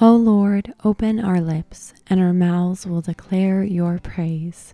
O Lord, open our lips, and our mouths will declare your praise.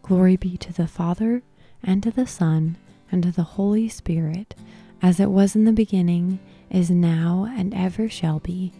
Glory be to the Father, and to the Son, and to the Holy Spirit, as it was in the beginning, is now, and ever shall be,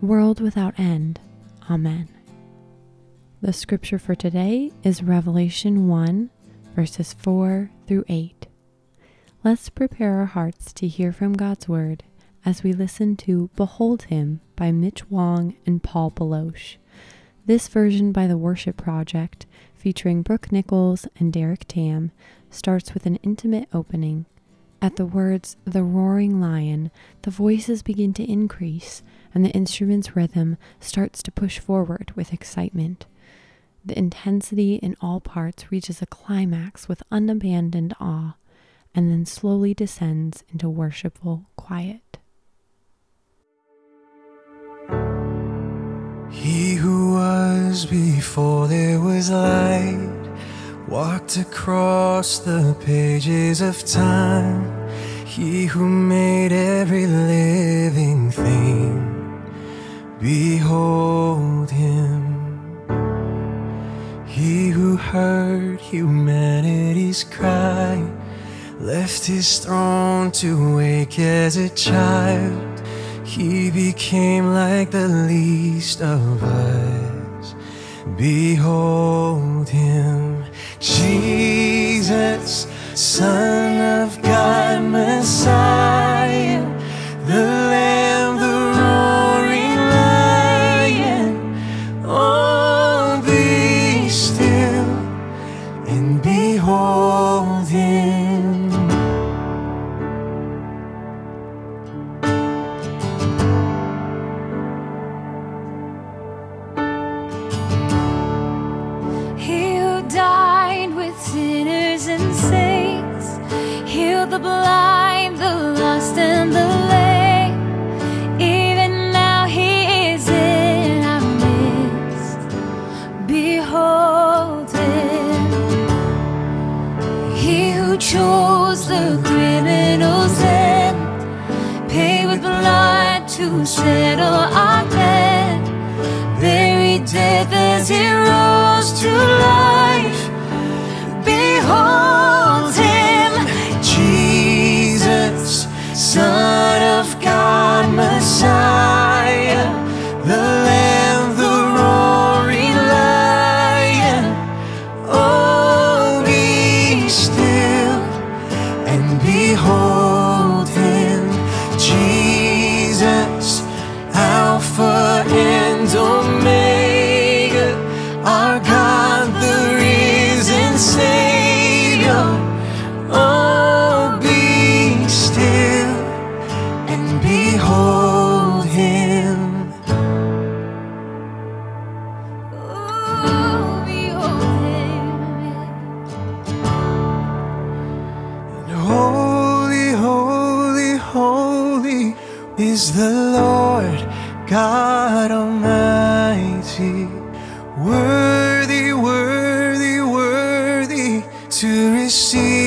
world without end. Amen. The scripture for today is Revelation 1, verses 4 through 8. Let's prepare our hearts to hear from God's word as we listen to Behold Him by Mitch Wong and Paul Baloche. This version by the Worship Project, featuring Brooke Nichols and Derek Tam, starts with an intimate opening. At the words, the roaring lion, the voices begin to increase, and the instrument's rhythm starts to push forward with excitement. The intensity in all parts reaches a climax with unabandoned awe, and then slowly descends into worshipful quiet. He who was before there was light walked across the pages of time. He who made every living thing, behold him. He who heard humanity's cry left his throne to wake as a child he became like the least of us. Behold him, Jesus, Son of God, Messiah, the Lamb, the blind, the lost, and the lame. Even now he is in our midst. Behold him. He who chose the criminal's end, paid with blood to settle our debt buried death as he rose to life. Behold and Omega, our God, the risen Savior. Oh, be still and behold him. oh, behold him. And holy, holy, holy is the Lord God to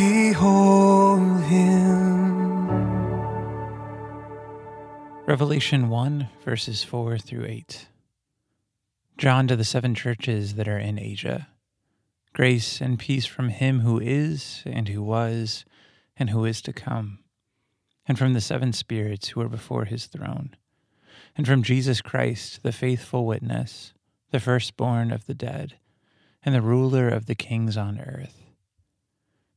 behold him. Revelation 1, verses 4 through 8. John to the seven churches that are in Asia. Grace and peace from him who is, and who was, and who is to come, and from the seven spirits who are before his throne, and from Jesus Christ, the faithful witness, the firstborn of the dead, and the ruler of the kings on earth.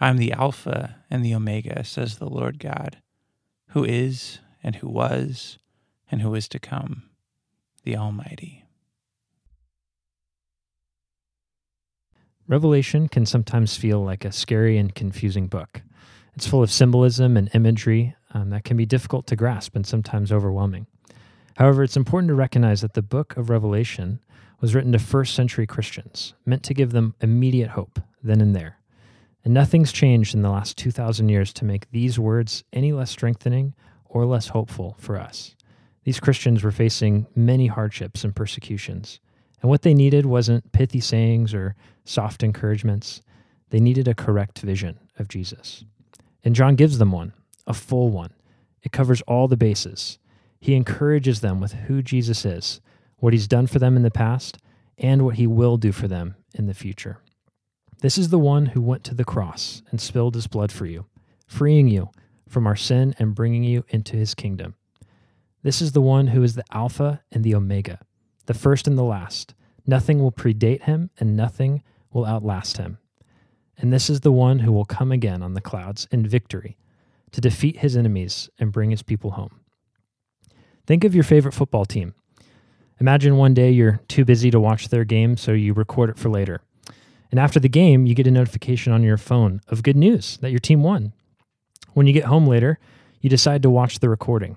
I am the Alpha and the Omega, says the Lord God, who is, and who was, and who is to come, the Almighty. Revelation can sometimes feel like a scary and confusing book. It's full of symbolism and imagery um, that can be difficult to grasp and sometimes overwhelming. However, it's important to recognize that the book of Revelation was written to first century Christians, meant to give them immediate hope then and there. And nothing's changed in the last 2,000 years to make these words any less strengthening or less hopeful for us. These Christians were facing many hardships and persecutions. And what they needed wasn't pithy sayings or soft encouragements. They needed a correct vision of Jesus. And John gives them one, a full one. It covers all the bases. He encourages them with who Jesus is, what he's done for them in the past, and what he will do for them in the future. This is the one who went to the cross and spilled his blood for you, freeing you from our sin and bringing you into his kingdom. This is the one who is the Alpha and the Omega, the first and the last. Nothing will predate him, and nothing will outlast him. And this is the one who will come again on the clouds in victory to defeat his enemies and bring his people home. Think of your favorite football team. Imagine one day you're too busy to watch their game, so you record it for later. And after the game, you get a notification on your phone of good news that your team won. When you get home later, you decide to watch the recording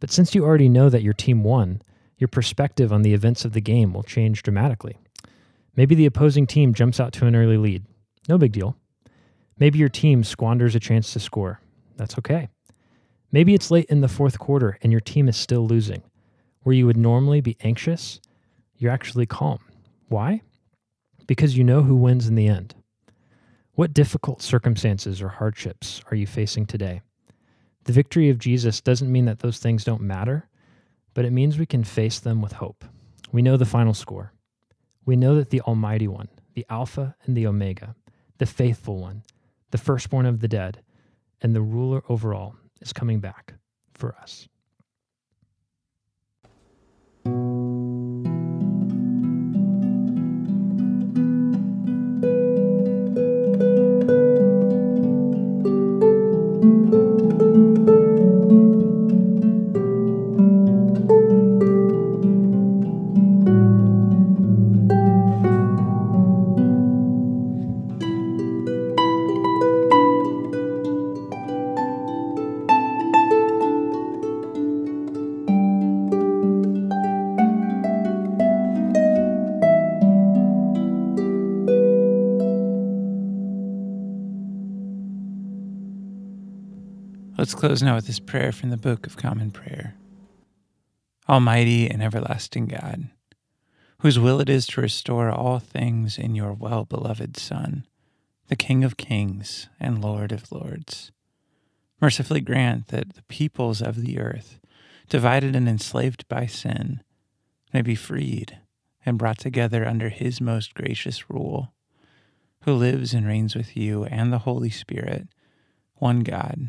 but since you already know that your team won, your perspective on the events of the game will change dramatically. Maybe the opposing team jumps out to an early lead. No big deal. Maybe your team squanders a chance to score. That's okay. Maybe it's late in the fourth quarter and your team is still losing. Where you would normally be anxious, you're actually calm. Why? Because you know who wins in the end. What difficult circumstances or hardships are you facing today? The victory of Jesus doesn't mean that those things don't matter, but it means we can face them with hope. We know the final score. We know that the Almighty One, the Alpha and the Omega, the faithful one, the firstborn of the dead, and the ruler over all is coming back for us. Let's close now with this prayer from the Book of Common Prayer. Almighty and everlasting God, whose will it is to restore all things in your well beloved Son, the King of kings and Lord of lords, mercifully grant that the peoples of the earth, divided and enslaved by sin, may be freed and brought together under his most gracious rule, who lives and reigns with you and the Holy Spirit, one God